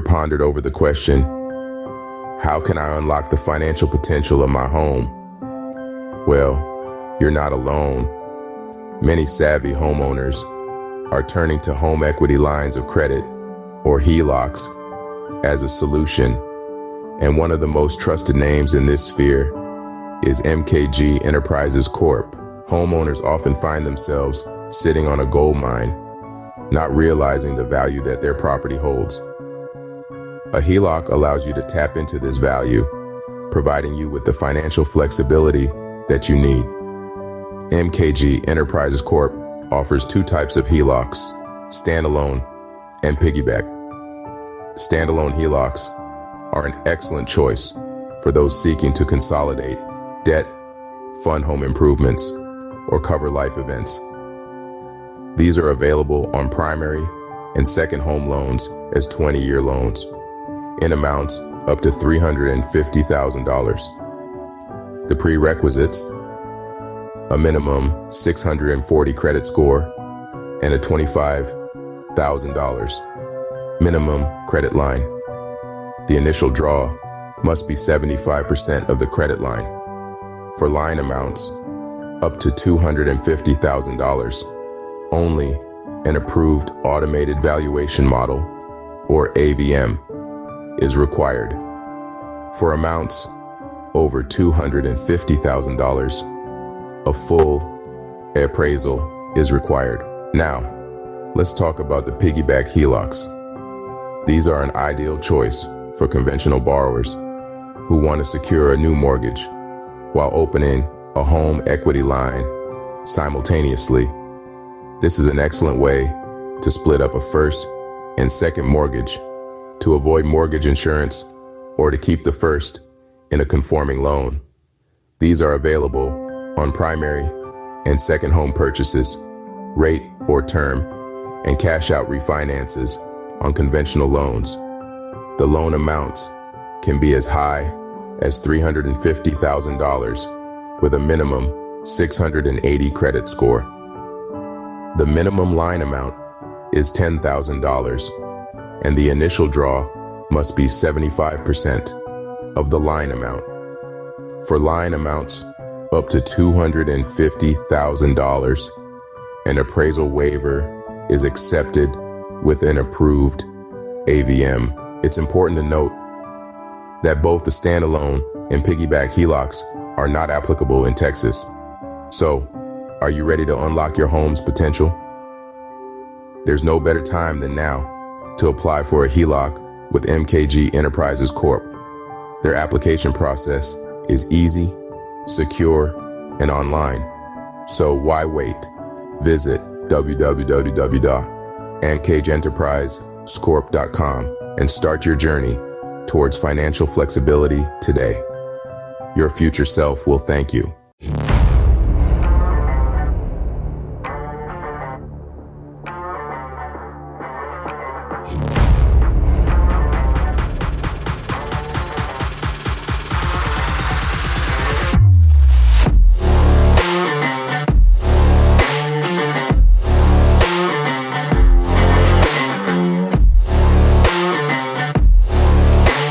pondered over the question, how can I unlock the financial potential of my home? Well, you're not alone. Many savvy homeowners are turning to home equity lines of credit, or HELOCs, as a solution. And one of the most trusted names in this sphere is MKG Enterprises Corp. Homeowners often find themselves sitting on a gold mine, not realizing the value that their property holds. A HELOC allows you to tap into this value, providing you with the financial flexibility that you need. MKG Enterprises Corp offers two types of HELOCs standalone and piggyback. Standalone HELOCs are an excellent choice for those seeking to consolidate debt, fund home improvements, or cover life events. These are available on primary and second home loans as 20 year loans in amounts up to $350,000. The prerequisites a minimum 640 credit score and a $25,000 minimum credit line. The initial draw must be 75% of the credit line. For line amounts up to $250,000, only an approved automated valuation model, or AVM, is required. For amounts over $250,000, a full appraisal is required. Now, let's talk about the piggyback HELOCs. These are an ideal choice for conventional borrowers who want to secure a new mortgage while opening a home equity line simultaneously. This is an excellent way to split up a first and second mortgage to avoid mortgage insurance, or to keep the first in a conforming loan. These are available on primary and second home purchases, rate or term, and cash out refinances on conventional loans. The loan amounts can be as high as $350,000 with a minimum 680 credit score. The minimum line amount is $10,000 and the initial draw must be 75% of the line amount. For line amounts up to $250,000, an appraisal waiver is accepted with an approved AVM. It's important to note that both the standalone and piggyback HELOCs are not applicable in Texas. So, are you ready to unlock your home's potential? There's no better time than now to apply for a HELOC with MKG Enterprises Corp. Their application process is easy, secure, and online. So why wait? Visit www.mkgenterprisescorp.com and start your journey towards financial flexibility today. Your future self will thank you.